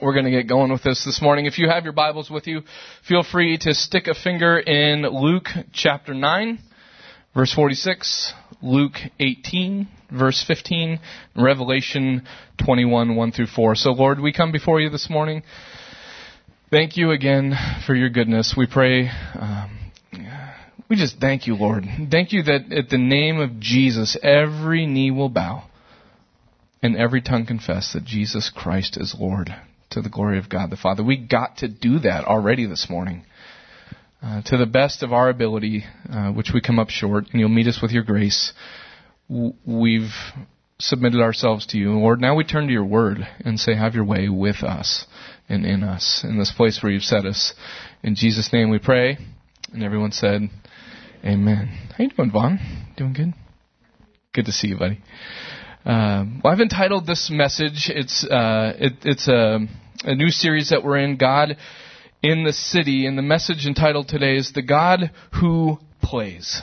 we're going to get going with this this morning. If you have your Bibles with you, feel free to stick a finger in Luke chapter 9, verse 46, Luke 18, verse 15, Revelation 21, 1 through 4. So Lord, we come before you this morning. Thank you again for your goodness. We pray, um, we just thank you, Lord. Thank you that at the name of Jesus, every knee will bow and every tongue confess that Jesus Christ is Lord to the glory of God the Father. We got to do that already this morning. Uh, to the best of our ability, uh, which we come up short, and you'll meet us with your grace, w- we've submitted ourselves to you. Lord, now we turn to your word and say, have your way with us and in us, in this place where you've set us. In Jesus' name we pray. And everyone said, Amen. How you doing, Vaughn? Doing good? Good to see you, buddy. Uh, well, I've entitled this message. It's uh, it, it's a, a new series that we're in. God in the city, and the message entitled today is "The God Who Plays."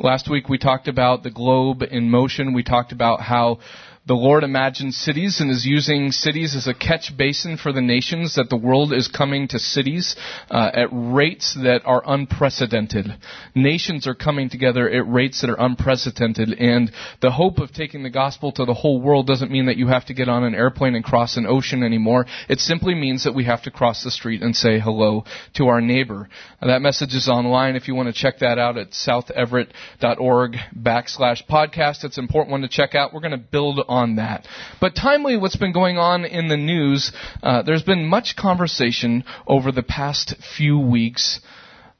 Last week we talked about the globe in motion. We talked about how the Lord imagines cities and is using cities as a catch basin for the nations, that the world is coming to cities uh, at rates that are unprecedented. Nations are coming together at rates that are unprecedented, and the hope of taking the gospel to the whole world doesn't mean that you have to get on an airplane and cross an ocean anymore. It simply means that we have to cross the street and say hello to our neighbor. Uh, that message is online if you want to check that out at southeverett.org backslash podcast. It's an important one to check out. We're going to build on that. But timely, what's been going on in the news, uh, there's been much conversation over the past few weeks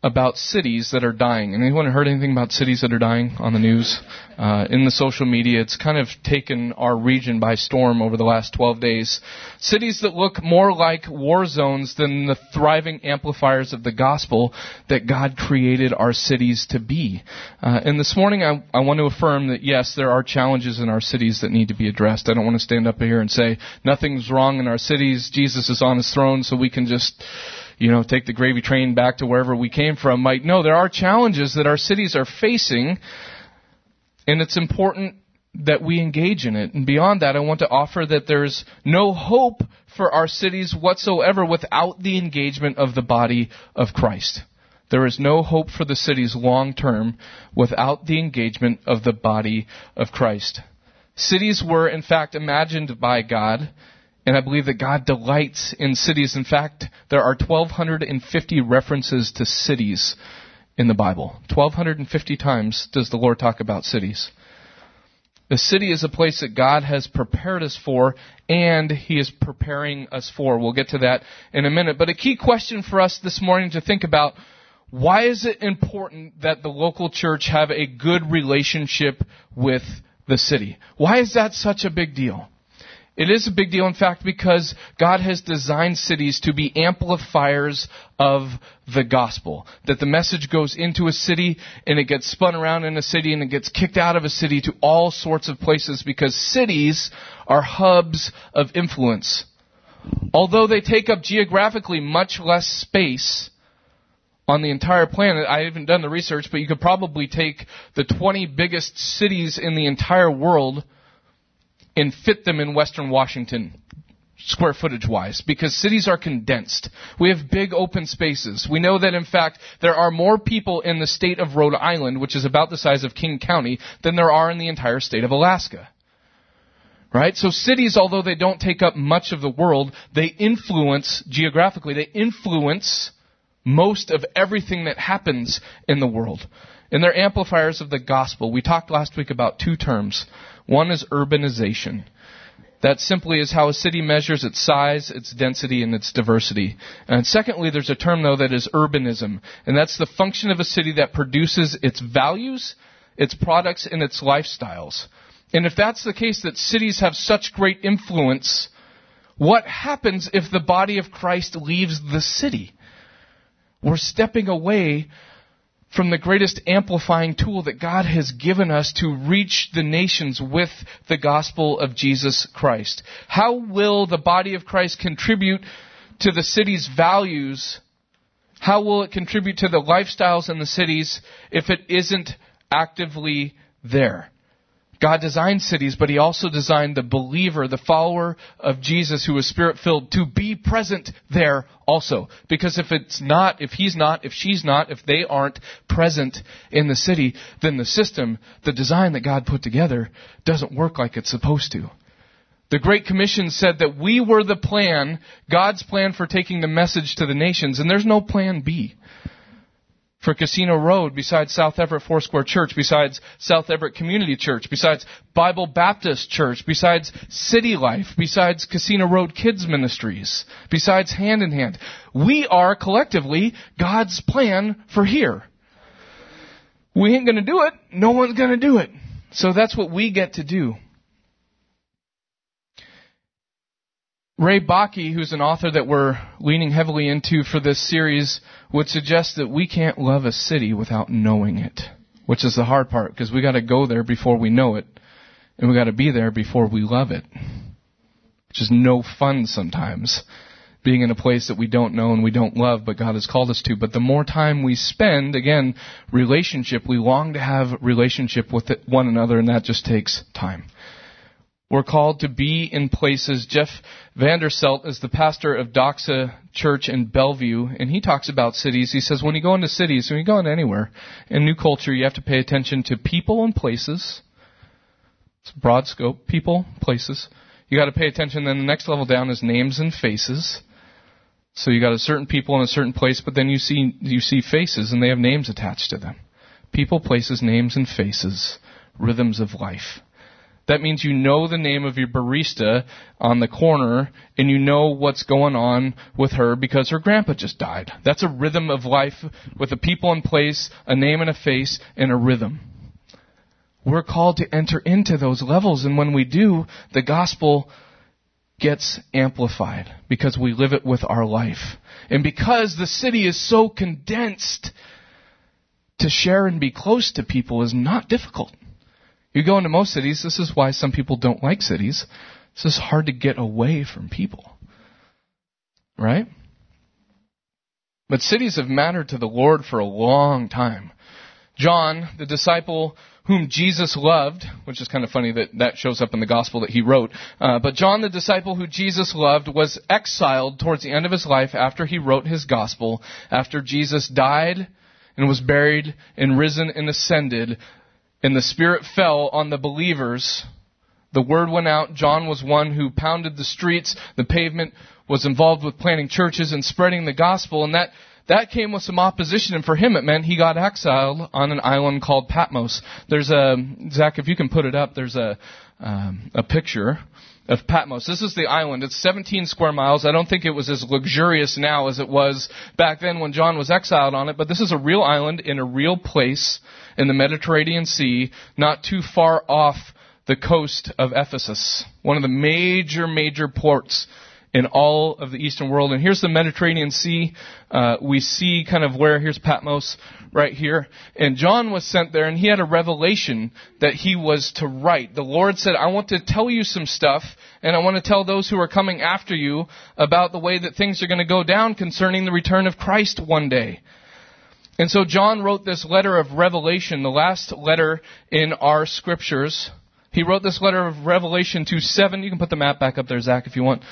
about cities that are dying. Anyone heard anything about cities that are dying on the news? Uh, in the social media, it's kind of taken our region by storm over the last 12 days. Cities that look more like war zones than the thriving amplifiers of the gospel that God created our cities to be. Uh, and this morning, I, I want to affirm that yes, there are challenges in our cities that need to be addressed. I don't want to stand up here and say nothing's wrong in our cities. Jesus is on his throne, so we can just you know, take the gravy train back to wherever we came from might know there are challenges that our cities are facing, and it's important that we engage in it. And beyond that, I want to offer that there's no hope for our cities whatsoever without the engagement of the body of Christ. There is no hope for the cities long term without the engagement of the body of Christ. Cities were, in fact, imagined by God and I believe that God delights in cities. In fact, there are 1,250 references to cities in the Bible. 1,250 times does the Lord talk about cities. The city is a place that God has prepared us for, and He is preparing us for. We'll get to that in a minute. But a key question for us this morning to think about why is it important that the local church have a good relationship with the city? Why is that such a big deal? It is a big deal, in fact, because God has designed cities to be amplifiers of the gospel. That the message goes into a city and it gets spun around in a city and it gets kicked out of a city to all sorts of places because cities are hubs of influence. Although they take up geographically much less space on the entire planet, I haven't done the research, but you could probably take the 20 biggest cities in the entire world and fit them in Western Washington square footage wise because cities are condensed. We have big open spaces. We know that in fact there are more people in the state of Rhode Island, which is about the size of King County, than there are in the entire state of Alaska. Right? So cities, although they don't take up much of the world, they influence geographically, they influence most of everything that happens in the world. And they're amplifiers of the gospel. We talked last week about two terms one is urbanization. That simply is how a city measures its size, its density, and its diversity. And secondly, there's a term though that is urbanism. And that's the function of a city that produces its values, its products, and its lifestyles. And if that's the case that cities have such great influence, what happens if the body of Christ leaves the city? We're stepping away from the greatest amplifying tool that God has given us to reach the nations with the gospel of Jesus Christ. How will the body of Christ contribute to the city's values? How will it contribute to the lifestyles in the cities if it isn't actively there? God designed cities, but He also designed the believer, the follower of Jesus who is spirit filled to be present there also. Because if it's not, if he's not, if she's not, if they aren't present in the city, then the system, the design that God put together doesn't work like it's supposed to. The Great Commission said that we were the plan, God's plan for taking the message to the nations, and there's no plan B for Casino Road, besides South Everett Foursquare Church, besides South Everett Community Church, besides Bible Baptist Church, besides City Life, besides Casino Road Kids Ministries, besides Hand in Hand. We are collectively God's plan for here. We ain't gonna do it. No one's gonna do it. So that's what we get to do. Ray Bakke, who's an author that we're leaning heavily into for this series, would suggest that we can't love a city without knowing it, which is the hard part because we got to go there before we know it, and we got to be there before we love it, which is no fun sometimes. Being in a place that we don't know and we don't love, but God has called us to. But the more time we spend, again, relationship, we long to have relationship with one another, and that just takes time. We're called to be in places. Jeff Vanderstelt is the pastor of Doxa Church in Bellevue, and he talks about cities. He says when you go into cities, when you go into anywhere, in new culture, you have to pay attention to people and places. It's broad scope. People, places. You got to pay attention. Then the next level down is names and faces. So you got a certain people in a certain place, but then you see you see faces, and they have names attached to them. People, places, names, and faces. Rhythms of life. That means you know the name of your barista on the corner and you know what's going on with her because her grandpa just died. That's a rhythm of life with a people in place, a name and a face, and a rhythm. We're called to enter into those levels and when we do, the gospel gets amplified because we live it with our life. And because the city is so condensed, to share and be close to people is not difficult. You go into most cities, this is why some people don't like cities. It's just hard to get away from people. Right? But cities have mattered to the Lord for a long time. John, the disciple whom Jesus loved, which is kind of funny that that shows up in the gospel that he wrote, uh, but John, the disciple who Jesus loved, was exiled towards the end of his life after he wrote his gospel, after Jesus died and was buried and risen and ascended and the Spirit fell on the believers. The word went out. John was one who pounded the streets, the pavement, was involved with planting churches and spreading the gospel, and that, that came with some opposition, and for him it meant he got exiled on an island called Patmos. There's a, Zach, if you can put it up, there's a, um, a picture of Patmos. This is the island. It's 17 square miles. I don't think it was as luxurious now as it was back then when John was exiled on it, but this is a real island in a real place in the Mediterranean Sea, not too far off the coast of Ephesus, one of the major, major ports in all of the Eastern world. And here's the Mediterranean Sea. Uh, we see kind of where, here's Patmos right here. And John was sent there and he had a revelation that he was to write. The Lord said, I want to tell you some stuff and I want to tell those who are coming after you about the way that things are going to go down concerning the return of Christ one day. And so John wrote this letter of revelation, the last letter in our scriptures. He wrote this letter of revelation to seven, you can put the map back up there, Zach, if you want.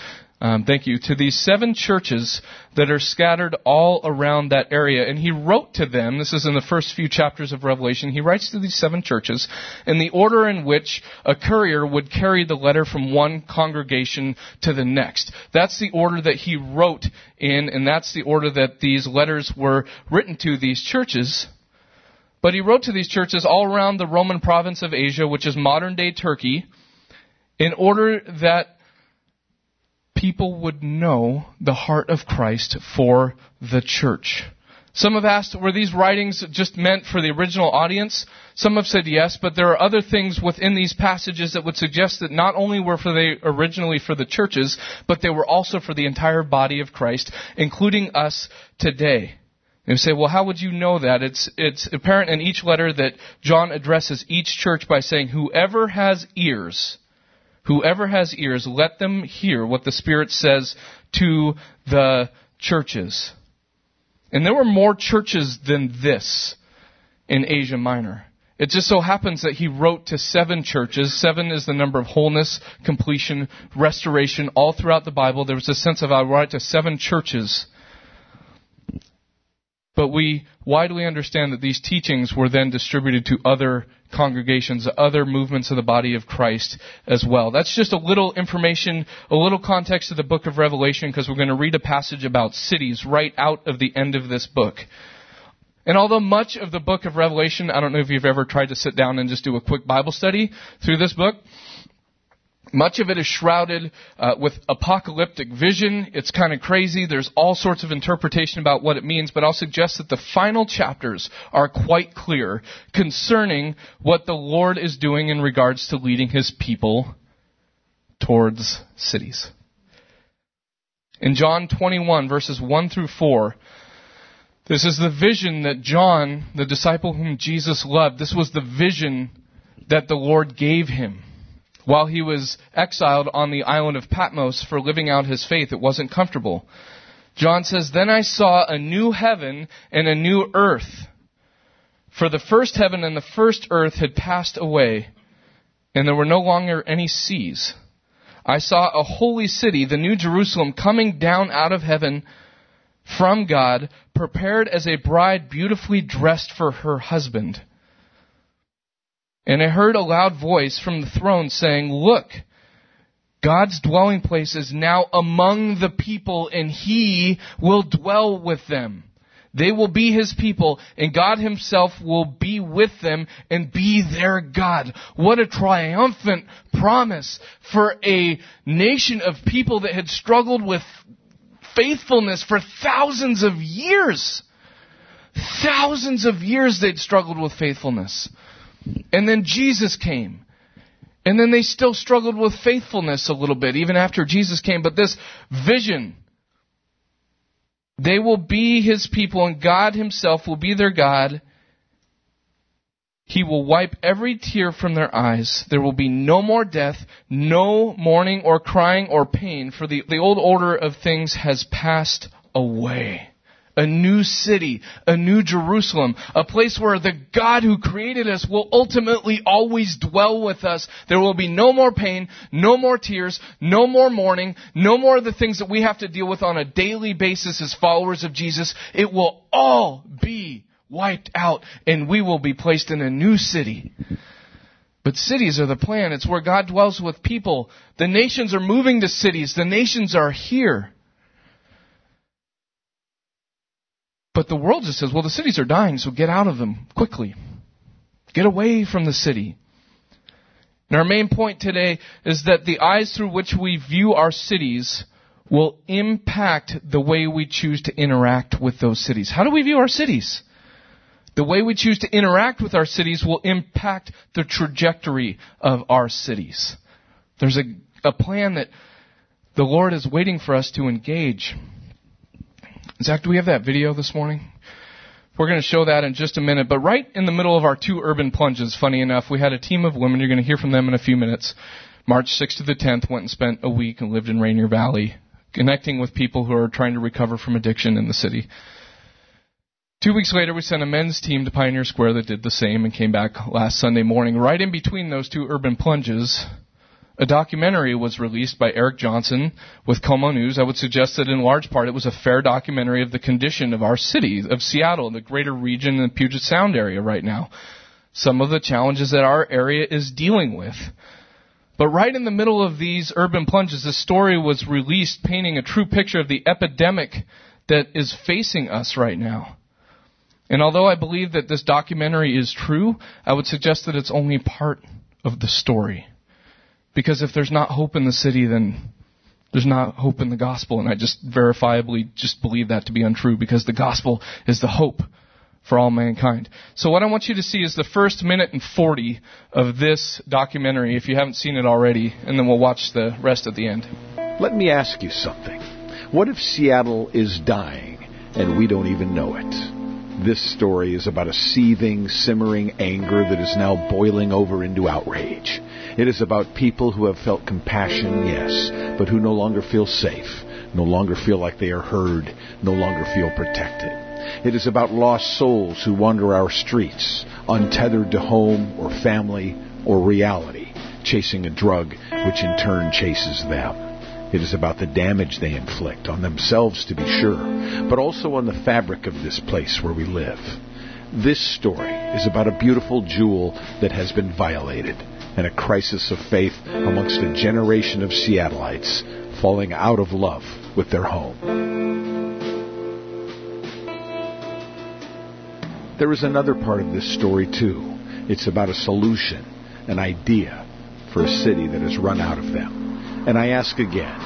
Um, thank you. To these seven churches that are scattered all around that area. And he wrote to them, this is in the first few chapters of Revelation, he writes to these seven churches in the order in which a courier would carry the letter from one congregation to the next. That's the order that he wrote in, and that's the order that these letters were written to these churches. But he wrote to these churches all around the Roman province of Asia, which is modern day Turkey, in order that people would know the heart of Christ for the church. Some have asked, were these writings just meant for the original audience? Some have said yes, but there are other things within these passages that would suggest that not only were they originally for the churches, but they were also for the entire body of Christ, including us today. And you say, well, how would you know that? It's, it's apparent in each letter that John addresses each church by saying, whoever has ears, Whoever has ears, let them hear what the Spirit says to the churches. And there were more churches than this in Asia Minor. It just so happens that he wrote to seven churches. Seven is the number of wholeness, completion, restoration, all throughout the Bible. There was a sense of I write to seven churches. But we widely understand that these teachings were then distributed to other congregations, other movements of the body of Christ as well. That's just a little information, a little context of the book of Revelation because we're going to read a passage about cities right out of the end of this book. And although much of the book of Revelation, I don't know if you've ever tried to sit down and just do a quick Bible study through this book, much of it is shrouded uh, with apocalyptic vision. It's kind of crazy. There's all sorts of interpretation about what it means, but I'll suggest that the final chapters are quite clear concerning what the Lord is doing in regards to leading his people towards cities. In John 21, verses 1 through 4, this is the vision that John, the disciple whom Jesus loved, this was the vision that the Lord gave him. While he was exiled on the island of Patmos for living out his faith, it wasn't comfortable. John says, Then I saw a new heaven and a new earth. For the first heaven and the first earth had passed away, and there were no longer any seas. I saw a holy city, the new Jerusalem, coming down out of heaven from God, prepared as a bride beautifully dressed for her husband. And I heard a loud voice from the throne saying, Look, God's dwelling place is now among the people, and He will dwell with them. They will be His people, and God Himself will be with them and be their God. What a triumphant promise for a nation of people that had struggled with faithfulness for thousands of years. Thousands of years they'd struggled with faithfulness. And then Jesus came. And then they still struggled with faithfulness a little bit, even after Jesus came. But this vision, they will be his people, and God himself will be their God. He will wipe every tear from their eyes. There will be no more death, no mourning or crying or pain, for the, the old order of things has passed away a new city, a new Jerusalem, a place where the God who created us will ultimately always dwell with us. There will be no more pain, no more tears, no more mourning, no more of the things that we have to deal with on a daily basis as followers of Jesus. It will all be wiped out and we will be placed in a new city. But cities are the plan. It's where God dwells with people. The nations are moving to cities. The nations are here. But the world just says, well, the cities are dying, so get out of them quickly. Get away from the city. And our main point today is that the eyes through which we view our cities will impact the way we choose to interact with those cities. How do we view our cities? The way we choose to interact with our cities will impact the trajectory of our cities. There's a, a plan that the Lord is waiting for us to engage. Zach, do we have that video this morning? We're going to show that in just a minute. But right in the middle of our two urban plunges, funny enough, we had a team of women. You're going to hear from them in a few minutes. March 6th to the 10th, went and spent a week and lived in Rainier Valley, connecting with people who are trying to recover from addiction in the city. Two weeks later, we sent a men's team to Pioneer Square that did the same and came back last Sunday morning. Right in between those two urban plunges, a documentary was released by Eric Johnson with KOMO News. I would suggest that in large part it was a fair documentary of the condition of our city, of Seattle, the greater region in the Puget Sound area right now. Some of the challenges that our area is dealing with. But right in the middle of these urban plunges, a story was released painting a true picture of the epidemic that is facing us right now. And although I believe that this documentary is true, I would suggest that it's only part of the story. Because if there's not hope in the city, then there's not hope in the gospel. And I just verifiably just believe that to be untrue because the gospel is the hope for all mankind. So what I want you to see is the first minute and 40 of this documentary if you haven't seen it already, and then we'll watch the rest at the end. Let me ask you something. What if Seattle is dying and we don't even know it? This story is about a seething, simmering anger that is now boiling over into outrage. It is about people who have felt compassion, yes, but who no longer feel safe, no longer feel like they are heard, no longer feel protected. It is about lost souls who wander our streets, untethered to home or family or reality, chasing a drug which in turn chases them. It is about the damage they inflict on themselves, to be sure, but also on the fabric of this place where we live. This story is about a beautiful jewel that has been violated and a crisis of faith amongst a generation of Seattleites falling out of love with their home. There is another part of this story, too. It's about a solution, an idea for a city that has run out of them. And I ask again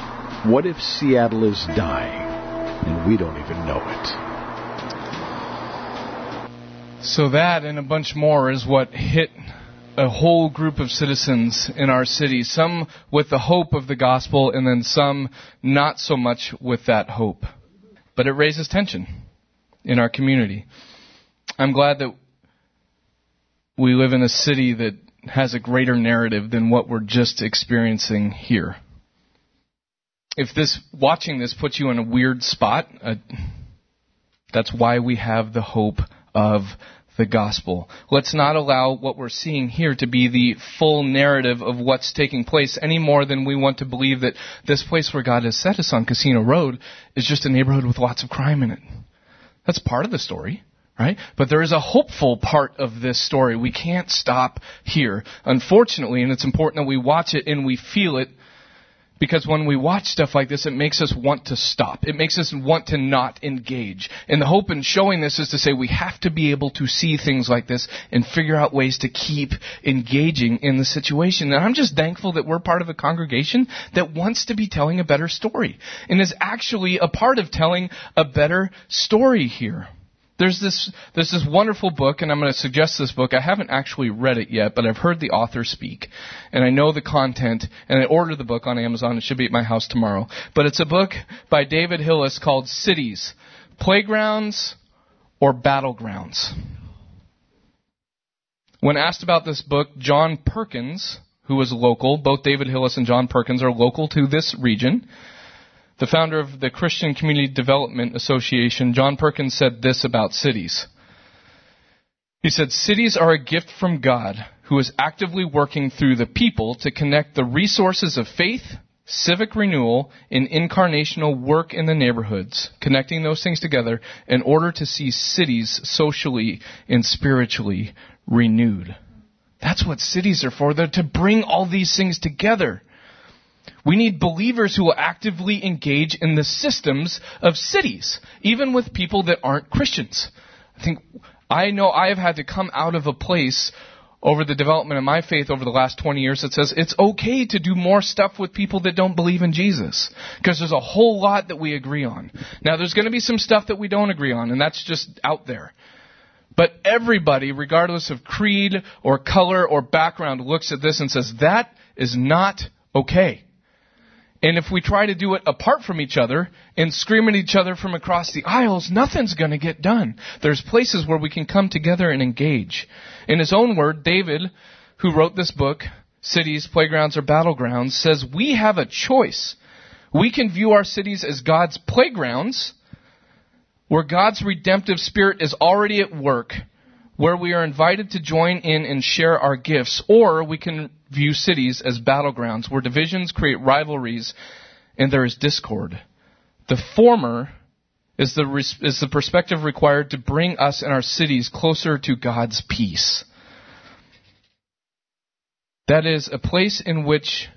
what if Seattle is dying and we don't even know it? So that and a bunch more is what hit a whole group of citizens in our city, some with the hope of the gospel and then some not so much with that hope. But it raises tension in our community. I'm glad that we live in a city that has a greater narrative than what we're just experiencing here. If this watching this puts you in a weird spot, uh, that's why we have the hope of the gospel. Let's not allow what we're seeing here to be the full narrative of what's taking place any more than we want to believe that this place where God has set us on Casino Road is just a neighborhood with lots of crime in it. That's part of the story. Right? But there is a hopeful part of this story. We can't stop here. Unfortunately, and it's important that we watch it and we feel it because when we watch stuff like this, it makes us want to stop. It makes us want to not engage. And the hope in showing this is to say we have to be able to see things like this and figure out ways to keep engaging in the situation. And I'm just thankful that we're part of a congregation that wants to be telling a better story and is actually a part of telling a better story here. There's this, there's this wonderful book, and I'm going to suggest this book. I haven't actually read it yet, but I've heard the author speak. And I know the content, and I ordered the book on Amazon. It should be at my house tomorrow. But it's a book by David Hillis called Cities, Playgrounds or Battlegrounds. When asked about this book, John Perkins, who is local, both David Hillis and John Perkins are local to this region, the founder of the Christian Community Development Association, John Perkins, said this about cities. He said, Cities are a gift from God who is actively working through the people to connect the resources of faith, civic renewal, and incarnational work in the neighborhoods, connecting those things together in order to see cities socially and spiritually renewed. That's what cities are for. They're to bring all these things together. We need believers who will actively engage in the systems of cities, even with people that aren't Christians. I think I know I have had to come out of a place over the development of my faith over the last 20 years that says it's okay to do more stuff with people that don't believe in Jesus. Because there's a whole lot that we agree on. Now, there's going to be some stuff that we don't agree on, and that's just out there. But everybody, regardless of creed or color or background, looks at this and says, that is not okay. And if we try to do it apart from each other and scream at each other from across the aisles, nothing's going to get done. There's places where we can come together and engage. In his own word, David, who wrote this book, Cities, Playgrounds, or Battlegrounds, says we have a choice. We can view our cities as God's playgrounds, where God's redemptive spirit is already at work, where we are invited to join in and share our gifts, or we can view cities as battlegrounds where divisions create rivalries and there is discord. The former is the, is the perspective required to bring us and our cities closer to God's peace. That is a place in which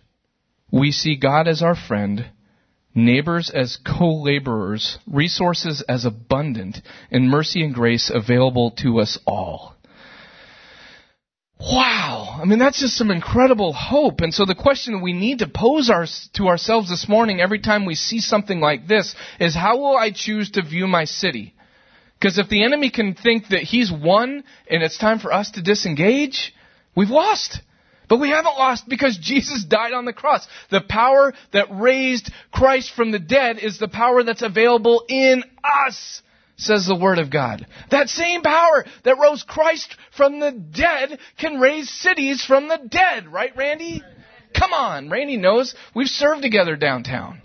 we see God as our friend, neighbors as co-laborers, resources as abundant, and mercy and grace available to us all. Wow. I mean, that's just some incredible hope. And so the question we need to pose our, to ourselves this morning every time we see something like this is how will I choose to view my city? Because if the enemy can think that he's won and it's time for us to disengage, we've lost. But we haven't lost because Jesus died on the cross. The power that raised Christ from the dead is the power that's available in us says the Word of God. That same power that rose Christ from the dead can raise cities from the dead, right, Randy? Come on, Randy knows. We've served together downtown.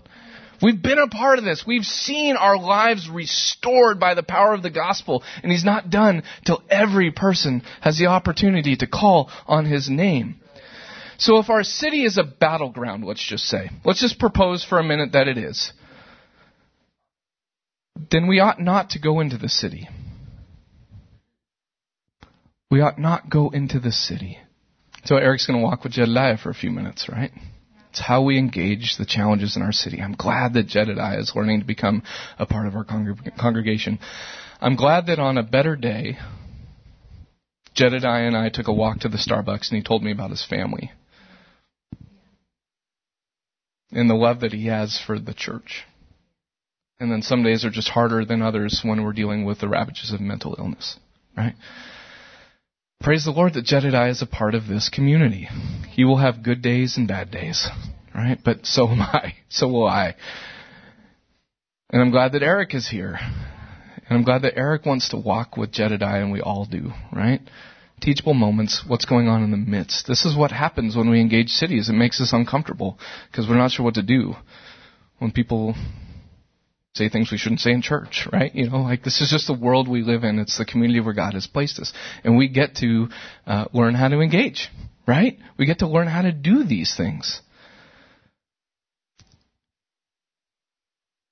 We've been a part of this. We've seen our lives restored by the power of the gospel. And he's not done till every person has the opportunity to call on his name. So if our city is a battleground, let's just say, let's just propose for a minute that it is, then we ought not to go into the city. We ought not go into the city. So Eric's going to walk with Jedediah for a few minutes, right? It's how we engage the challenges in our city. I'm glad that Jedediah is learning to become a part of our congregation. I'm glad that on a better day, Jedediah and I took a walk to the Starbucks and he told me about his family and the love that he has for the church. And then some days are just harder than others when we're dealing with the ravages of mental illness, right? Praise the Lord that Jedediah is a part of this community. He will have good days and bad days, right? But so am I. So will I. And I'm glad that Eric is here. And I'm glad that Eric wants to walk with Jedediah, and we all do, right? Teachable moments, what's going on in the midst. This is what happens when we engage cities. It makes us uncomfortable because we're not sure what to do when people say things we shouldn't say in church, right? You know, like this is just the world we live in. It's the community where God has placed us. And we get to uh, learn how to engage, right? We get to learn how to do these things.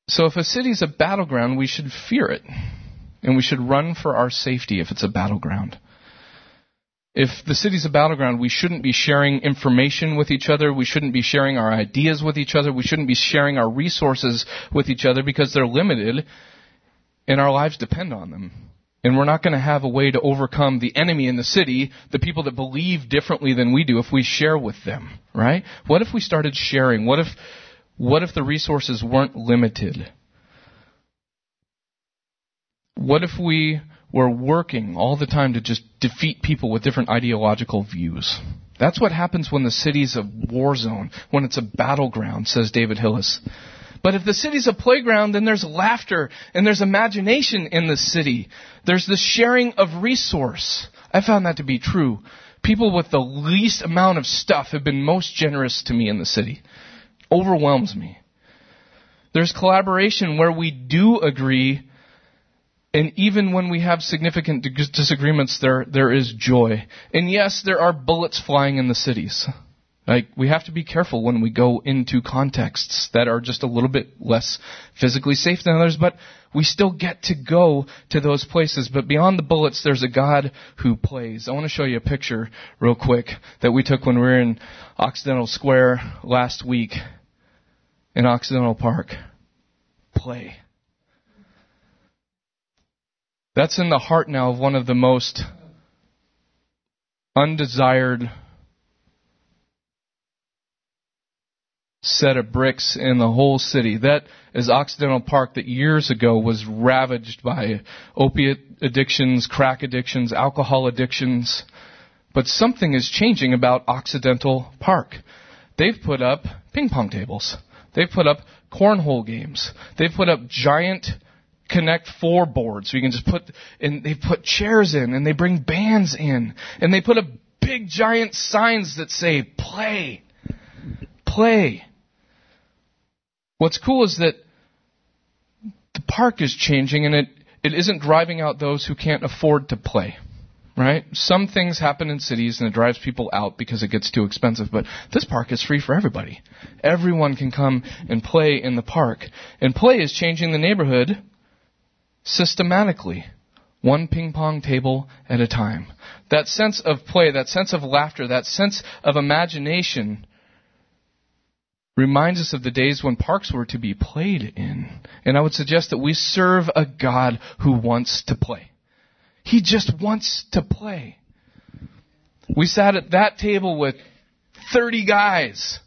So if a city is a battleground, we should fear it. And we should run for our safety if it's a battleground. If the city's a battleground, we shouldn't be sharing information with each other. We shouldn't be sharing our ideas with each other. We shouldn't be sharing our resources with each other because they're limited and our lives depend on them. And we're not going to have a way to overcome the enemy in the city, the people that believe differently than we do, if we share with them, right? What if we started sharing? What if, what if the resources weren't limited? What if we we're working all the time to just defeat people with different ideological views. That's what happens when the city's a war zone, when it's a battleground, says David Hillis. But if the city's a playground, then there's laughter and there's imagination in the city. There's the sharing of resource. I found that to be true. People with the least amount of stuff have been most generous to me in the city. Overwhelms me. There's collaboration where we do agree and even when we have significant disagreements, there, there is joy. And yes, there are bullets flying in the cities. Like, we have to be careful when we go into contexts that are just a little bit less physically safe than others, but we still get to go to those places. But beyond the bullets, there's a God who plays. I want to show you a picture real quick that we took when we were in Occidental Square last week in Occidental Park. Play. That's in the heart now of one of the most undesired set of bricks in the whole city. That is Occidental Park that years ago was ravaged by opiate addictions, crack addictions, alcohol addictions. But something is changing about Occidental Park. They've put up ping pong tables. They've put up cornhole games. They've put up giant Connect Four boards. So you can just put, and they put chairs in, and they bring bands in, and they put a big giant signs that say play, play. What's cool is that the park is changing, and it, it isn't driving out those who can't afford to play right? Some things happen in cities and it drives people out because it gets too expensive, but this park is free for everybody. Everyone can come and play in the park. And play is changing the neighborhood systematically, one ping pong table at a time. That sense of play, that sense of laughter, that sense of imagination reminds us of the days when parks were to be played in. And I would suggest that we serve a God who wants to play. He just wants to play. We sat at that table with 30 guys,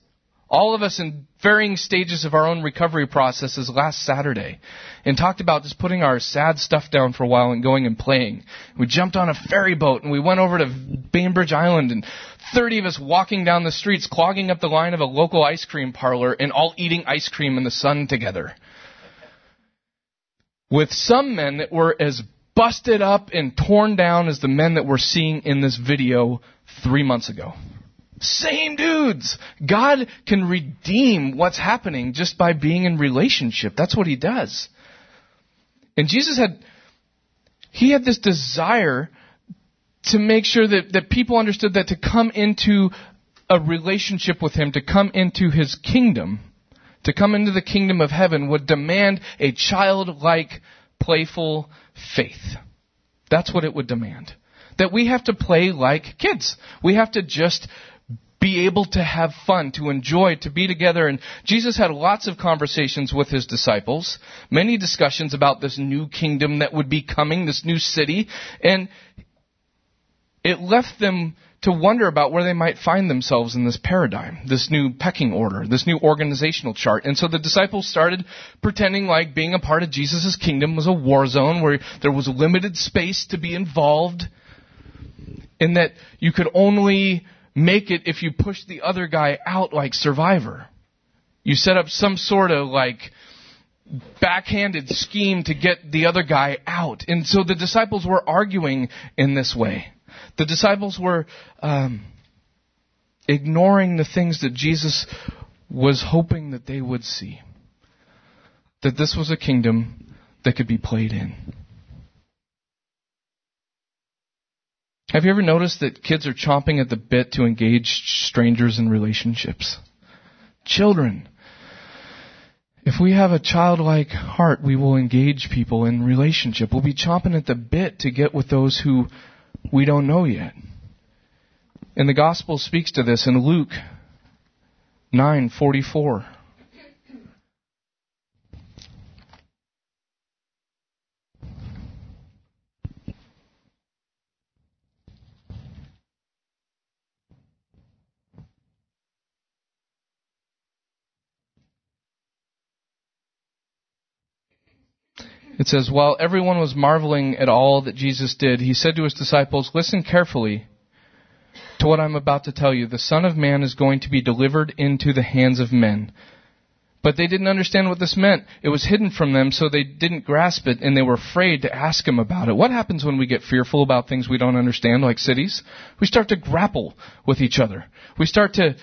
all of us in varying stages of our own recovery processes last Saturday and talked about just putting our sad stuff down for a while and going and playing. We jumped on a ferry boat and we went over to Bainbridge Island and 30 of us walking down the streets, clogging up the line of a local ice cream parlor and all eating ice cream in the sun together. With some men that were as busted up and torn down as the men that we're seeing in this video three months ago. Same dudes. God can redeem what's happening just by being in relationship. That's what he does. And Jesus had, he had this desire to make sure that, that people understood that to come into a relationship with him, to come into his kingdom, to come into the kingdom of heaven would demand a childlike, playful faith. That's what it would demand. That we have to play like kids. We have to just be able to have fun, to enjoy, to be together. And Jesus had lots of conversations with his disciples, many discussions about this new kingdom that would be coming, this new city. And it left them to wonder about where they might find themselves in this paradigm, this new pecking order, this new organizational chart. And so the disciples started pretending like being a part of Jesus' kingdom was a war zone where there was limited space to be involved, and that you could only make it if you push the other guy out like Survivor. You set up some sort of like backhanded scheme to get the other guy out. And so the disciples were arguing in this way. The disciples were um, ignoring the things that Jesus was hoping that they would see. That this was a kingdom that could be played in. Have you ever noticed that kids are chomping at the bit to engage strangers in relationships? Children. If we have a childlike heart, we will engage people in relationship. We'll be chomping at the bit to get with those who we don't know yet. And the gospel speaks to this in Luke 9:44. It says, While everyone was marveling at all that Jesus did, he said to his disciples, Listen carefully to what I'm about to tell you. The Son of Man is going to be delivered into the hands of men. But they didn't understand what this meant. It was hidden from them, so they didn't grasp it, and they were afraid to ask him about it. What happens when we get fearful about things we don't understand, like cities? We start to grapple with each other. We start to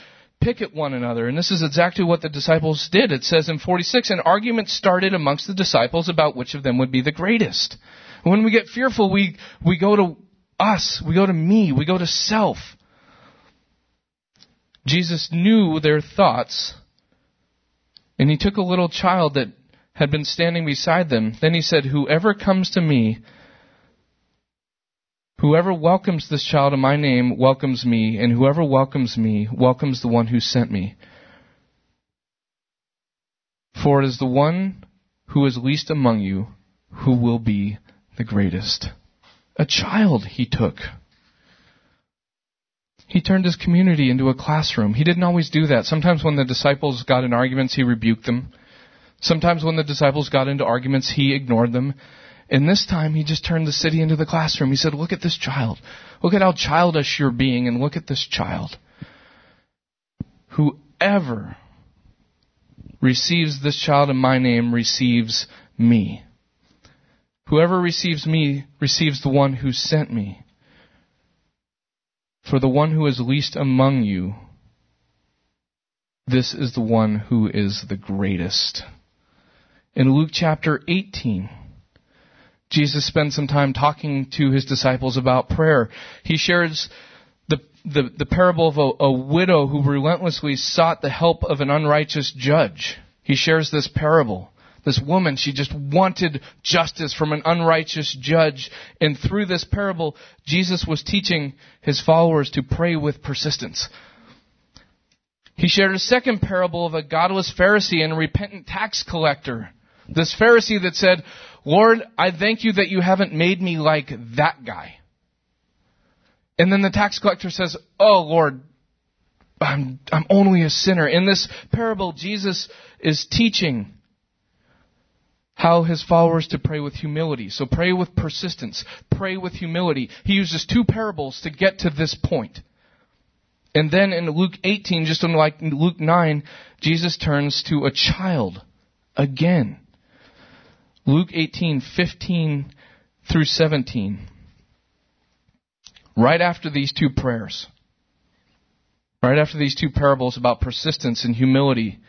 pick at one another. And this is exactly what the disciples did. It says in 46, an argument started amongst the disciples about which of them would be the greatest. When we get fearful, we, we go to us, we go to me, we go to self. Jesus knew their thoughts, and he took a little child that had been standing beside them. Then he said, Whoever comes to me, Whoever welcomes this child in my name welcomes me, and whoever welcomes me welcomes the one who sent me. For it is the one who is least among you who will be the greatest. A child he took. He turned his community into a classroom. He didn't always do that. Sometimes when the disciples got in arguments, he rebuked them. Sometimes when the disciples got into arguments, he ignored them. And this time he just turned the city into the classroom. He said, Look at this child. Look at how childish you're being, and look at this child. Whoever receives this child in my name receives me. Whoever receives me receives the one who sent me. For the one who is least among you, this is the one who is the greatest. In Luke chapter 18, Jesus spends some time talking to his disciples about prayer. He shares the, the, the parable of a, a widow who relentlessly sought the help of an unrighteous judge. He shares this parable. This woman, she just wanted justice from an unrighteous judge. And through this parable, Jesus was teaching his followers to pray with persistence. He shared a second parable of a godless Pharisee and a repentant tax collector. This Pharisee that said, Lord, I thank you that you haven't made me like that guy. And then the tax collector says, Oh Lord, I'm, I'm only a sinner. In this parable, Jesus is teaching how his followers to pray with humility. So pray with persistence. Pray with humility. He uses two parables to get to this point. And then in Luke 18, just like Luke 9, Jesus turns to a child again. Luke 18:15 through 17. Right after these two prayers. right after these two parables about persistence and humility.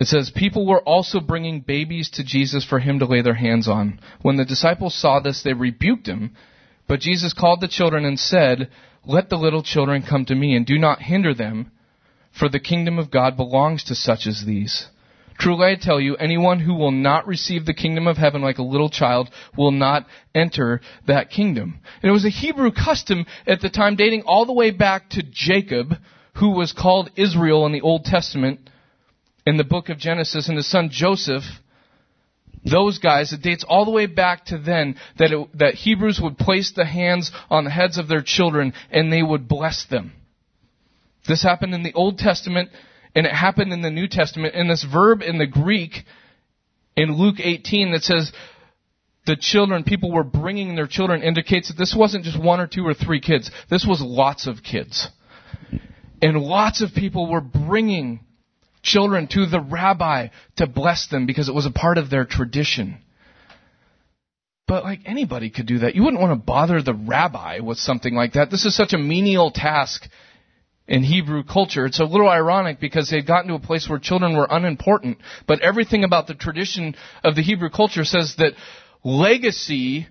It says, People were also bringing babies to Jesus for him to lay their hands on. When the disciples saw this, they rebuked him. But Jesus called the children and said, Let the little children come to me, and do not hinder them, for the kingdom of God belongs to such as these. Truly I tell you, anyone who will not receive the kingdom of heaven like a little child will not enter that kingdom. And it was a Hebrew custom at the time dating all the way back to Jacob, who was called Israel in the Old Testament in the book of Genesis, and his son Joseph, those guys, it dates all the way back to then that, it, that Hebrews would place the hands on the heads of their children and they would bless them. This happened in the Old Testament and it happened in the New Testament. And this verb in the Greek in Luke 18 that says the children, people were bringing their children indicates that this wasn't just one or two or three kids. This was lots of kids. And lots of people were bringing children to the rabbi to bless them because it was a part of their tradition. But like anybody could do that. You wouldn't want to bother the rabbi with something like that. This is such a menial task in Hebrew culture. It's a little ironic because they'd gotten to a place where children were unimportant, but everything about the tradition of the Hebrew culture says that legacy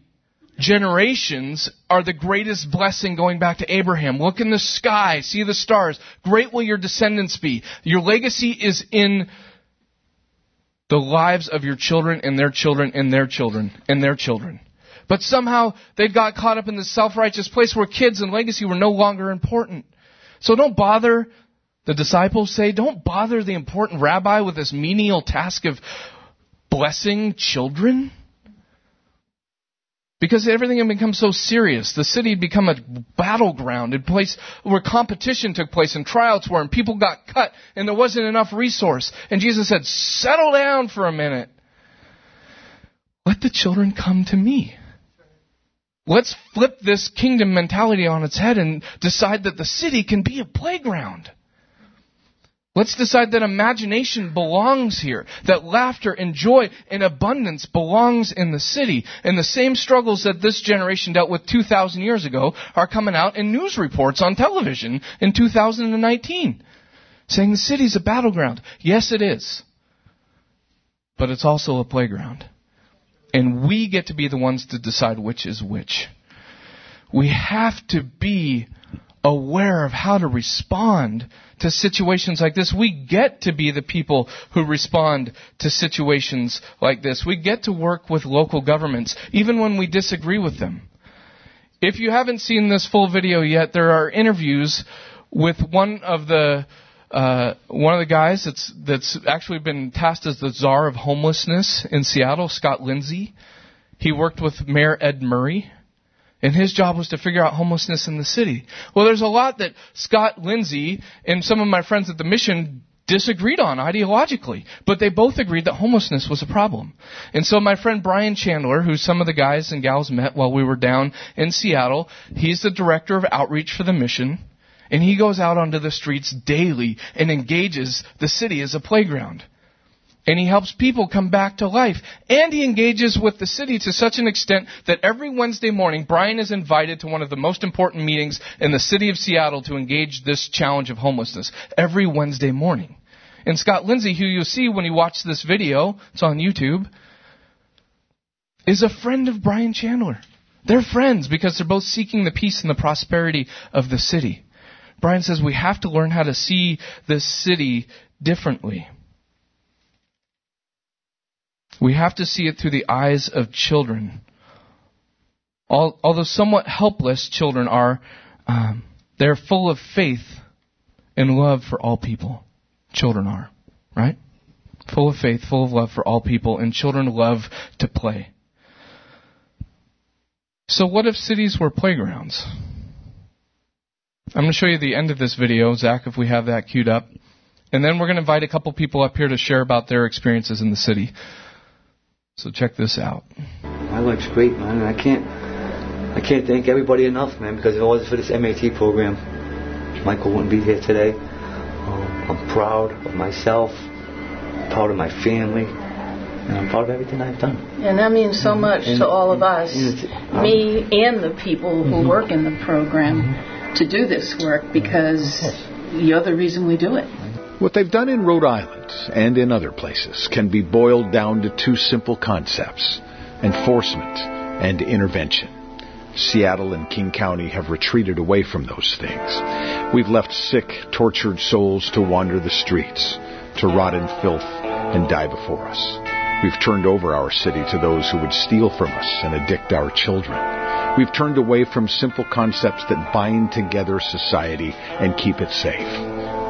generations are the greatest blessing going back to Abraham. Look in the sky, see the stars. Great will your descendants be. Your legacy is in the lives of your children and their children and their children and their children. But somehow they got caught up in this self-righteous place where kids and legacy were no longer important. So don't bother, the disciples say, don't bother the important rabbi with this menial task of blessing children. Because everything had become so serious. The city had become a battleground, a place where competition took place and tryouts were, and people got cut, and there wasn't enough resource. And Jesus said, settle down for a minute. Let the children come to me. Let's flip this kingdom mentality on its head and decide that the city can be a playground. Let's decide that imagination belongs here, that laughter and joy and abundance belongs in the city. And the same struggles that this generation dealt with 2,000 years ago are coming out in news reports on television in 2019, saying the city's a battleground. Yes, it is. But it's also a playground. And we get to be the ones to decide which is which. We have to be aware of how to respond to situations like this. We get to be the people who respond to situations like this. We get to work with local governments, even when we disagree with them. If you haven't seen this full video yet, there are interviews with one of the uh, one of the guys that's that's actually been tasked as the czar of homelessness in Seattle, Scott Lindsay. He worked with Mayor Ed Murray and his job was to figure out homelessness in the city. Well, there's a lot that Scott Lindsay and some of my friends at the mission disagreed on ideologically, but they both agreed that homelessness was a problem. And so my friend Brian Chandler, who some of the guys and gals met while we were down in Seattle, he's the director of outreach for the mission, and he goes out onto the streets daily and engages the city as a playground. And he helps people come back to life. And he engages with the city to such an extent that every Wednesday morning, Brian is invited to one of the most important meetings in the city of Seattle to engage this challenge of homelessness. Every Wednesday morning. And Scott Lindsay, who you'll see when you watch this video, it's on YouTube, is a friend of Brian Chandler. They're friends because they're both seeking the peace and the prosperity of the city. Brian says we have to learn how to see this city differently. We have to see it through the eyes of children. Although somewhat helpless, children are, um, they're full of faith and love for all people. Children are, right? Full of faith, full of love for all people, and children love to play. So, what if cities were playgrounds? I'm going to show you the end of this video, Zach, if we have that queued up. And then we're going to invite a couple people up here to share about their experiences in the city. So check this out. My life's great, man. I can't, I can't thank everybody enough, man. Because if it wasn't for this MAT program, Michael wouldn't be here today. Um, I'm proud of myself, proud of my family, and I'm proud of everything I've done. And that means so much and, to all of us, and me and the people who mm-hmm. work in the program. Mm-hmm. To do this work because you're the reason we do it. What they've done in Rhode Island and in other places can be boiled down to two simple concepts enforcement and intervention. Seattle and King County have retreated away from those things. We've left sick, tortured souls to wander the streets, to rot in filth and die before us. We've turned over our city to those who would steal from us and addict our children. We've turned away from simple concepts that bind together society and keep it safe.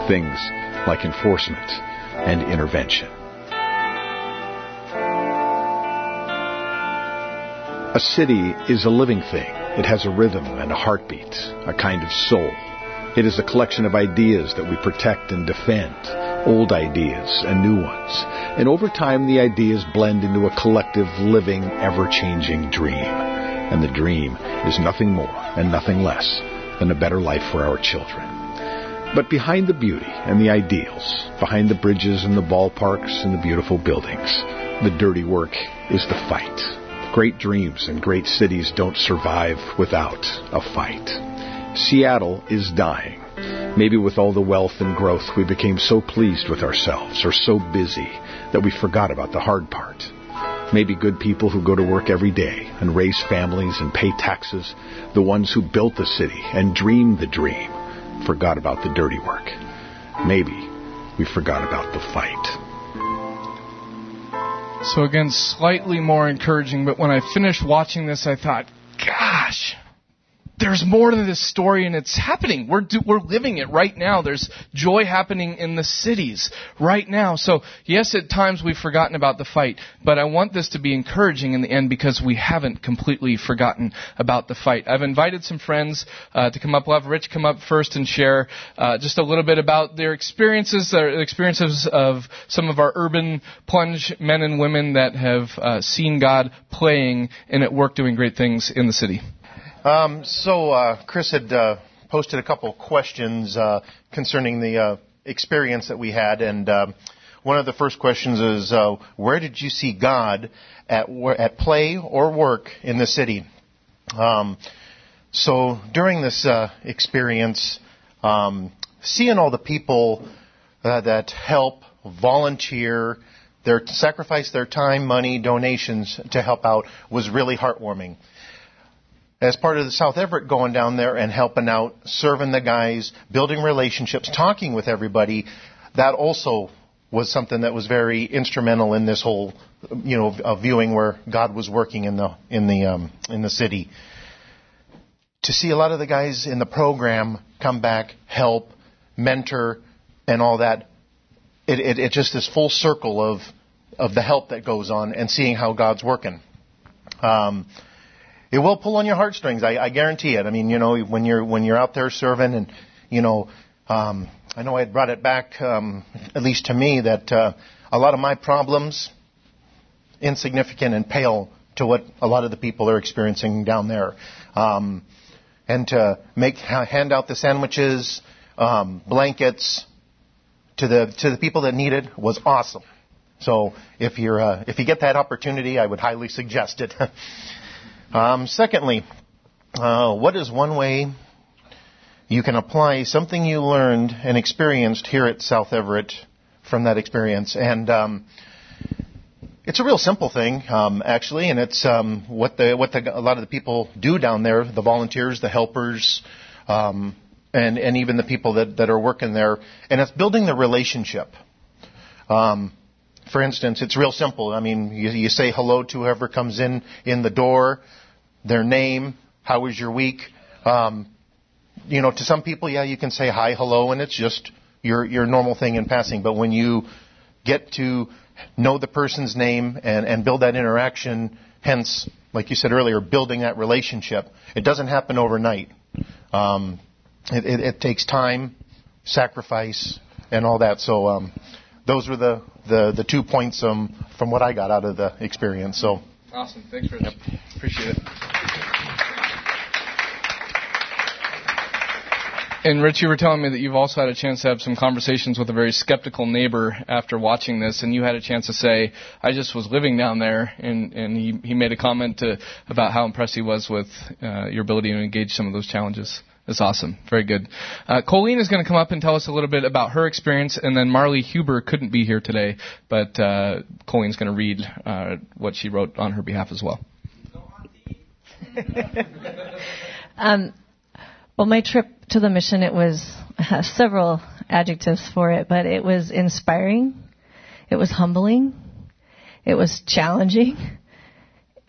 Things like enforcement and intervention. A city is a living thing. It has a rhythm and a heartbeat, a kind of soul. It is a collection of ideas that we protect and defend, old ideas and new ones. And over time, the ideas blend into a collective, living, ever-changing dream. And the dream is nothing more and nothing less than a better life for our children. But behind the beauty and the ideals, behind the bridges and the ballparks and the beautiful buildings, the dirty work is the fight. Great dreams and great cities don't survive without a fight. Seattle is dying. Maybe with all the wealth and growth, we became so pleased with ourselves or so busy that we forgot about the hard part. Maybe good people who go to work every day and raise families and pay taxes, the ones who built the city and dreamed the dream, forgot about the dirty work. Maybe we forgot about the fight. So again, slightly more encouraging, but when I finished watching this, I thought, gosh, there's more to this story and it's happening. We're, do, we're living it right now. There's joy happening in the cities right now. So yes, at times we've forgotten about the fight, but I want this to be encouraging in the end because we haven't completely forgotten about the fight. I've invited some friends uh, to come up. We'll have Rich come up first and share uh, just a little bit about their experiences, their experiences of some of our urban plunge men and women that have uh, seen God playing and at work doing great things in the city. Um, so uh, Chris had uh, posted a couple questions uh, concerning the uh, experience that we had, and um, one of the first questions is, uh, where did you see God at at play or work in the city? Um, so during this uh, experience, um, seeing all the people that help, volunteer, their sacrifice their time, money, donations to help out was really heartwarming as part of the South Everett going down there and helping out, serving the guys, building relationships, talking with everybody, that also was something that was very instrumental in this whole, you know, viewing where God was working in the in the um, in the city. To see a lot of the guys in the program come back, help, mentor, and all that, it, it, it just this full circle of of the help that goes on and seeing how God's working. Um, it will pull on your heartstrings. I, I guarantee it. I mean, you know, when you're when you're out there serving, and you know, um, I know I had brought it back, um, at least to me, that uh, a lot of my problems insignificant and pale to what a lot of the people are experiencing down there. Um, and to make hand out the sandwiches, um, blankets to the to the people that need it was awesome. So if you're uh, if you get that opportunity, I would highly suggest it. Um, secondly, uh, what is one way you can apply something you learned and experienced here at South Everett from that experience? And um, it's a real simple thing, um, actually, and it's um, what the what the, a lot of the people do down there, the volunteers, the helpers, um, and and even the people that that are working there, and it's building the relationship. Um, for instance, it's real simple. I mean, you, you say hello to whoever comes in in the door their name, how was your week. Um, you know, to some people, yeah, you can say hi, hello, and it's just your your normal thing in passing. But when you get to know the person's name and, and build that interaction, hence, like you said earlier, building that relationship, it doesn't happen overnight. Um, it, it, it, takes time, sacrifice, and all that. So um, those were the, the, the two points um, from what I got out of the experience. So. Awesome. Thanks, Rich. Yep. Appreciate it. And Rich, you were telling me that you've also had a chance to have some conversations with a very skeptical neighbor after watching this, and you had a chance to say, "I just was living down there," and and he he made a comment to, about how impressed he was with uh, your ability to engage some of those challenges. That's awesome. Very good. Uh, Colleen is going to come up and tell us a little bit about her experience, and then Marley Huber couldn't be here today, but uh, Colleen's going to read uh, what she wrote on her behalf as well. um, well, my trip to the mission, it was uh, several adjectives for it, but it was inspiring, it was humbling, it was challenging,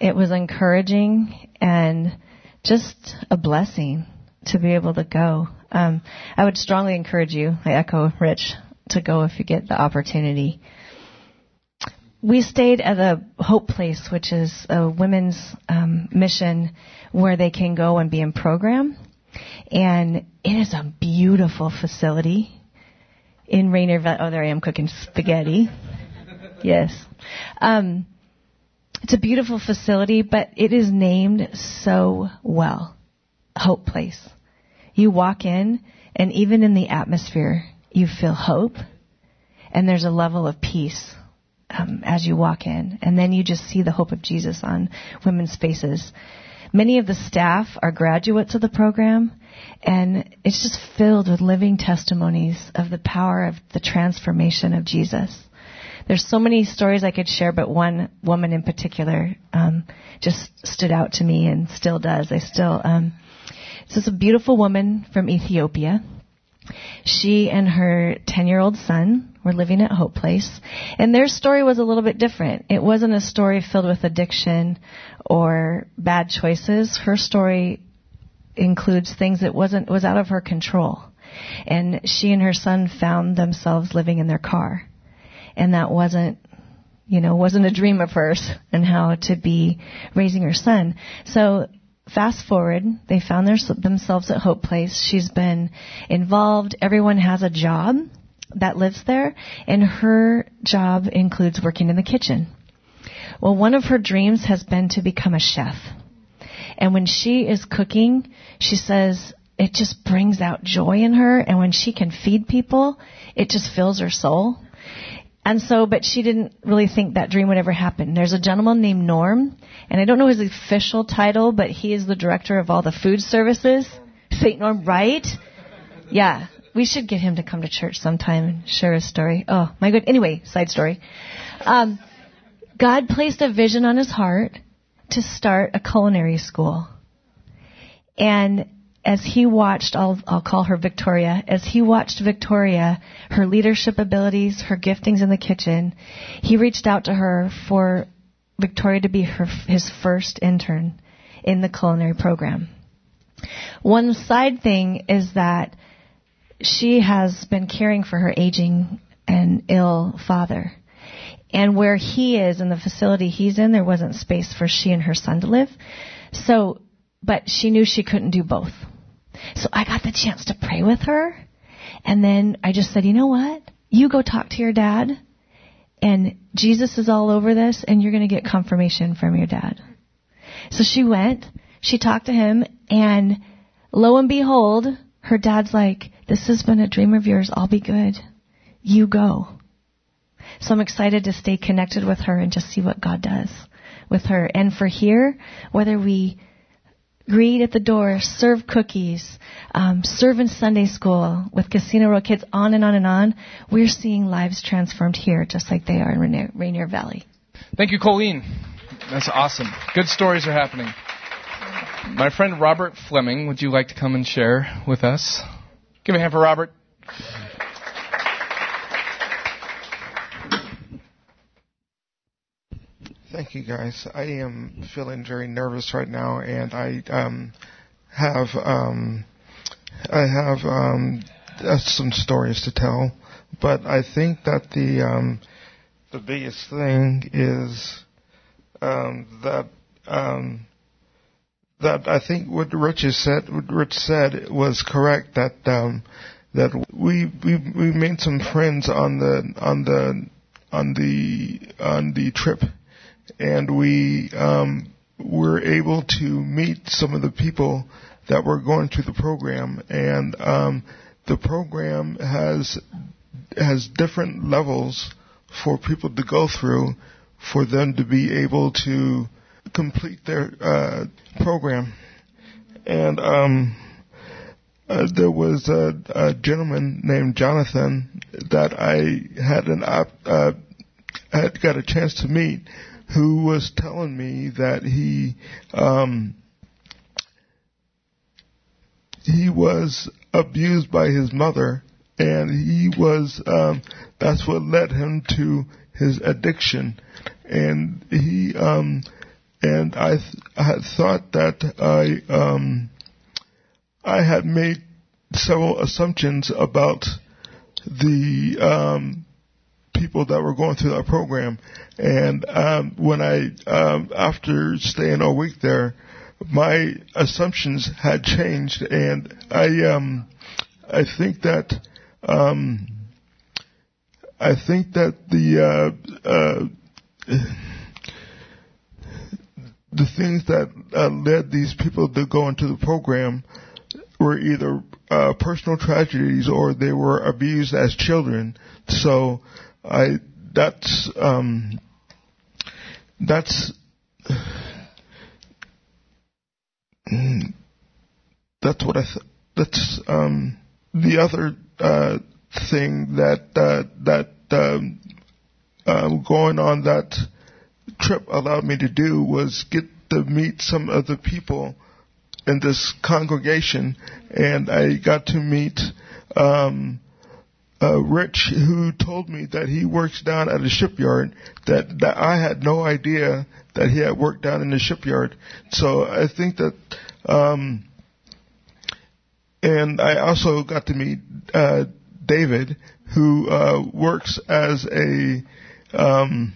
it was encouraging, and just a blessing to be able to go. Um, I would strongly encourage you, I echo Rich, to go if you get the opportunity. We stayed at the Hope Place, which is a women's um, mission where they can go and be in program. And it is a beautiful facility in Rainier Valley. Oh, there I am cooking spaghetti. yes. Um, it's a beautiful facility, but it is named so well. Hope Place. You walk in, and even in the atmosphere, you feel hope, and there's a level of peace um, as you walk in, and then you just see the hope of Jesus on women's faces. Many of the staff are graduates of the program, and it's just filled with living testimonies of the power of the transformation of Jesus. There's so many stories I could share, but one woman in particular um, just stood out to me and still does. I still um, this is a beautiful woman from Ethiopia. She and her 10 year old son were living at Hope Place, and their story was a little bit different. It wasn't a story filled with addiction or bad choices. Her story includes things that wasn't was out of her control. And she and her son found themselves living in their car. And that wasn't you know, wasn't a dream of hers and how to be raising her son. So fast forward, they found their, themselves at Hope Place. She's been involved. Everyone has a job that lives there, and her job includes working in the kitchen. Well, one of her dreams has been to become a chef. And when she is cooking, she says it just brings out joy in her, and when she can feed people, it just fills her soul. And so, but she didn't really think that dream would ever happen. There's a gentleman named Norm, and I don't know his official title, but he is the director of all the food services. St. Norm, right? Yeah. We should get him to come to church sometime and share his story. Oh, my good. Anyway, side story. Um, God placed a vision on his heart to start a culinary school. And as he watched, I'll, I'll call her Victoria, as he watched Victoria, her leadership abilities, her giftings in the kitchen, he reached out to her for Victoria to be her, his first intern in the culinary program. One side thing is that she has been caring for her aging and ill father. And where he is in the facility he's in, there wasn't space for she and her son to live. So, but she knew she couldn't do both. So I got the chance to pray with her. And then I just said, you know what? You go talk to your dad and Jesus is all over this and you're going to get confirmation from your dad. So she went, she talked to him and lo and behold, her dad's like, this has been a dream of yours. I'll be good. You go. So I'm excited to stay connected with her and just see what God does with her. And for here, whether we greet at the door, serve cookies, um, serve in Sunday school with Casino Road kids, on and on and on. We're seeing lives transformed here just like they are in Rainier, Rainier Valley. Thank you, Colleen. That's awesome. Good stories are happening. My friend Robert Fleming, would you like to come and share with us? Give a hand for Robert. Thank you, guys. I am feeling very nervous right now, and I um, have um, I have um, uh, some stories to tell. But I think that the um, the biggest thing is um, that um, that I think what Rich said what Rich said was correct. That that we we we made some friends on the on the on the on the trip and we um, were able to meet some of the people that were going through the program, and um, the program has has different levels for people to go through for them to be able to complete their uh, program, and um, uh, there was a, a gentleman named Jonathan that I had an op, uh, had got a chance to meet, who was telling me that he um, he was abused by his mother, and he was um, that's what led him to his addiction, and he um, and I, th- I had thought that I um, I had made several assumptions about the um, people that were going through that program, and um, when I um, after staying a week there, my assumptions had changed, and I um, I think that um, I think that the uh, uh, the things that uh, led these people to go into the program were either uh, personal tragedies or they were abused as children. So I that's um, that's that's what I th- that's um, the other uh, thing that uh, that um, um, going on that trip allowed me to do was get to meet some of the people in this congregation, and I got to meet um, uh, Rich, who told me that he works down at a shipyard. That that I had no idea that he had worked down in the shipyard. So I think that, um, and I also got to meet uh, David, who uh, works as a um,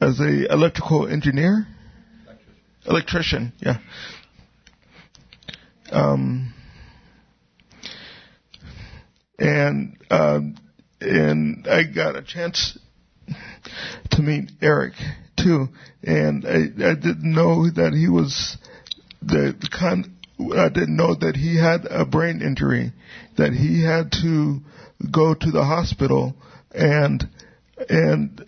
as a electrical engineer, electrician. yeah. Um, and um, and I got a chance to meet Eric too, and I, I didn't know that he was the kind. I didn't know that he had a brain injury, that he had to go to the hospital, and and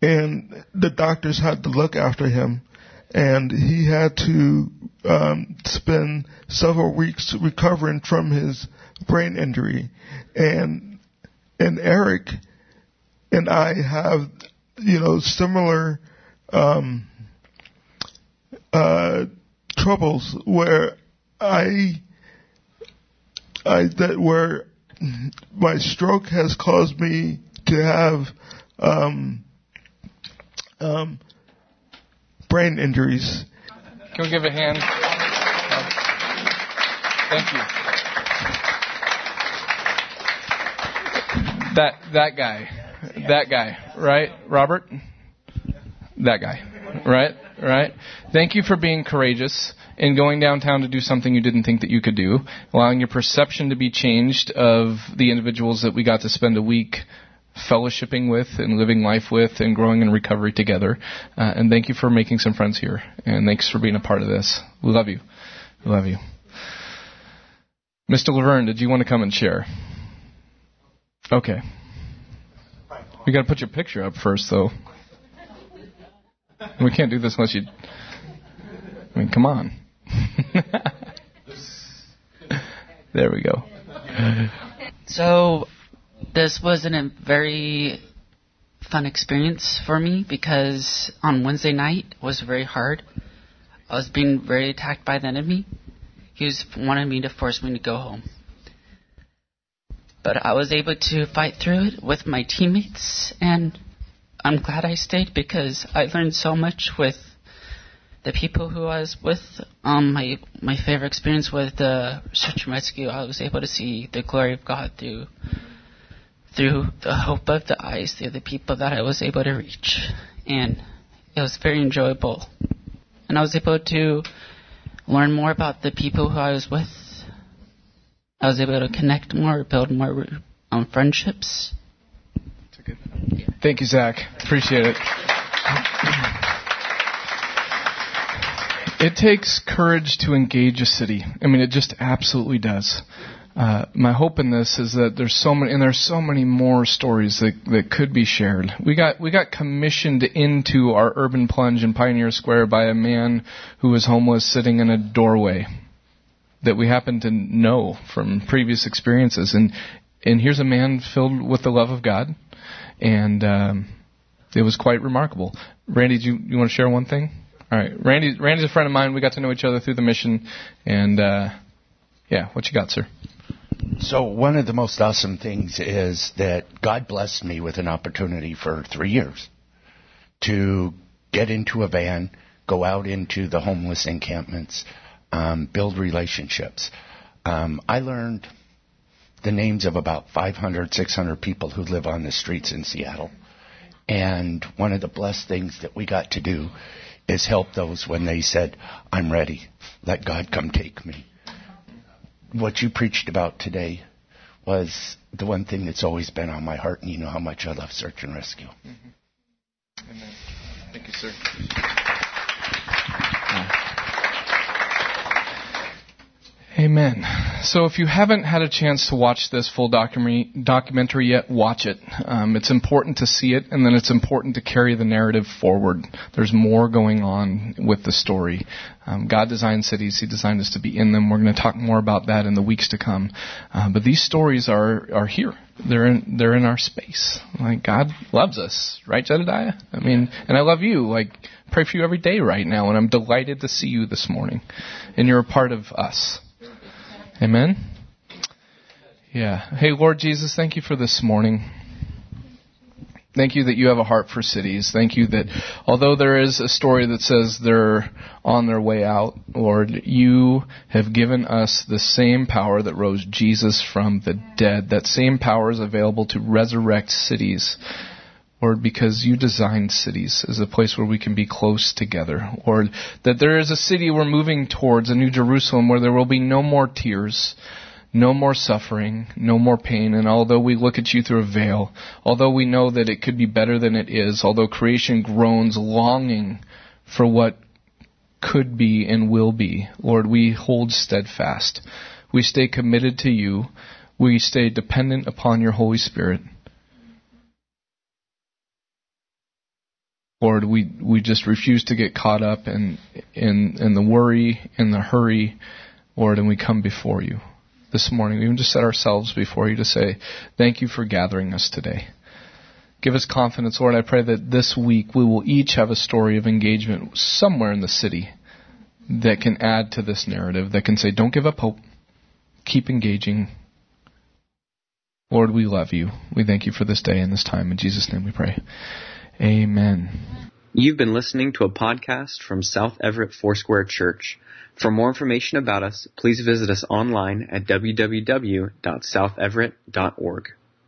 and the doctors had to look after him, and he had to um, spend several weeks recovering from his brain injury, and and Eric and I have you know similar um, uh, troubles where I I that where my stroke has caused me to have um, um, brain injuries. Can we give a hand? Thank you. That that guy, that guy, right, Robert? That guy, right, right. Thank you for being courageous and going downtown to do something you didn't think that you could do, allowing your perception to be changed of the individuals that we got to spend a week fellowshipping with and living life with and growing in recovery together. Uh, and thank you for making some friends here. And thanks for being a part of this. We love you. We love you. Mr. Laverne, did you want to come and share? Okay. We got to put your picture up first, though. We can't do this unless you. I mean, come on. there we go. So, this was a very fun experience for me because on Wednesday night was very hard. I was being very attacked by the enemy. He was wanting me to force me to go home. But I was able to fight through it with my teammates, and I'm glad I stayed because I learned so much with the people who I was with. Um, my my favorite experience with the search and rescue, I was able to see the glory of God through through the hope of the eyes through the people that I was able to reach, and it was very enjoyable. And I was able to learn more about the people who I was with. I was able to connect more, build more um, friendships. Thank you, Zach. Appreciate it. It takes courage to engage a city. I mean, it just absolutely does. Uh, my hope in this is that there's so many, and there's so many more stories that that could be shared. We got we got commissioned into our urban plunge in Pioneer Square by a man who was homeless, sitting in a doorway that we happen to know from previous experiences, and and here's a man filled with the love of God, and um, it was quite remarkable. Randy, do you, you want to share one thing? All right, Randy. Randy's a friend of mine. We got to know each other through the mission, and uh, yeah, what you got, sir? So one of the most awesome things is that God blessed me with an opportunity for three years to get into a van, go out into the homeless encampments, um, build relationships. Um, I learned the names of about 500, 600 people who live on the streets in Seattle. And one of the blessed things that we got to do is help those when they said, I'm ready. Let God come take me what you preached about today was the one thing that's always been on my heart, and you know how much I love search and rescue. Mm-hmm. Amen. Thank you, sir. Amen. So if you haven't had a chance to watch this full documentary, documentary yet, watch it. Um, it's important to see it, and then it's important to carry the narrative forward. There's more going on with the story. Um, God designed cities; He designed us to be in them. We're going to talk more about that in the weeks to come. Uh, but these stories are are here. They're in they're in our space. Like God loves us, right, Jedediah? I mean, and I love you. Like pray for you every day right now, and I'm delighted to see you this morning, and you're a part of us. Amen? Yeah. Hey, Lord Jesus, thank you for this morning. Thank you that you have a heart for cities. Thank you that although there is a story that says they're on their way out, Lord, you have given us the same power that rose Jesus from the dead. That same power is available to resurrect cities. Lord, because you designed cities as a place where we can be close together. Lord, that there is a city we're moving towards, a new Jerusalem, where there will be no more tears, no more suffering, no more pain. And although we look at you through a veil, although we know that it could be better than it is, although creation groans longing for what could be and will be, Lord, we hold steadfast. We stay committed to you. We stay dependent upon your Holy Spirit. Lord, we, we just refuse to get caught up in, in, in the worry, in the hurry, Lord, and we come before you this morning. We even just set ourselves before you to say, thank you for gathering us today. Give us confidence, Lord. I pray that this week we will each have a story of engagement somewhere in the city that can add to this narrative, that can say, don't give up hope. Keep engaging. Lord, we love you. We thank you for this day and this time. In Jesus' name we pray. Amen. You've been listening to a podcast from South Everett Foursquare Church. For more information about us, please visit us online at www.southeverett.org.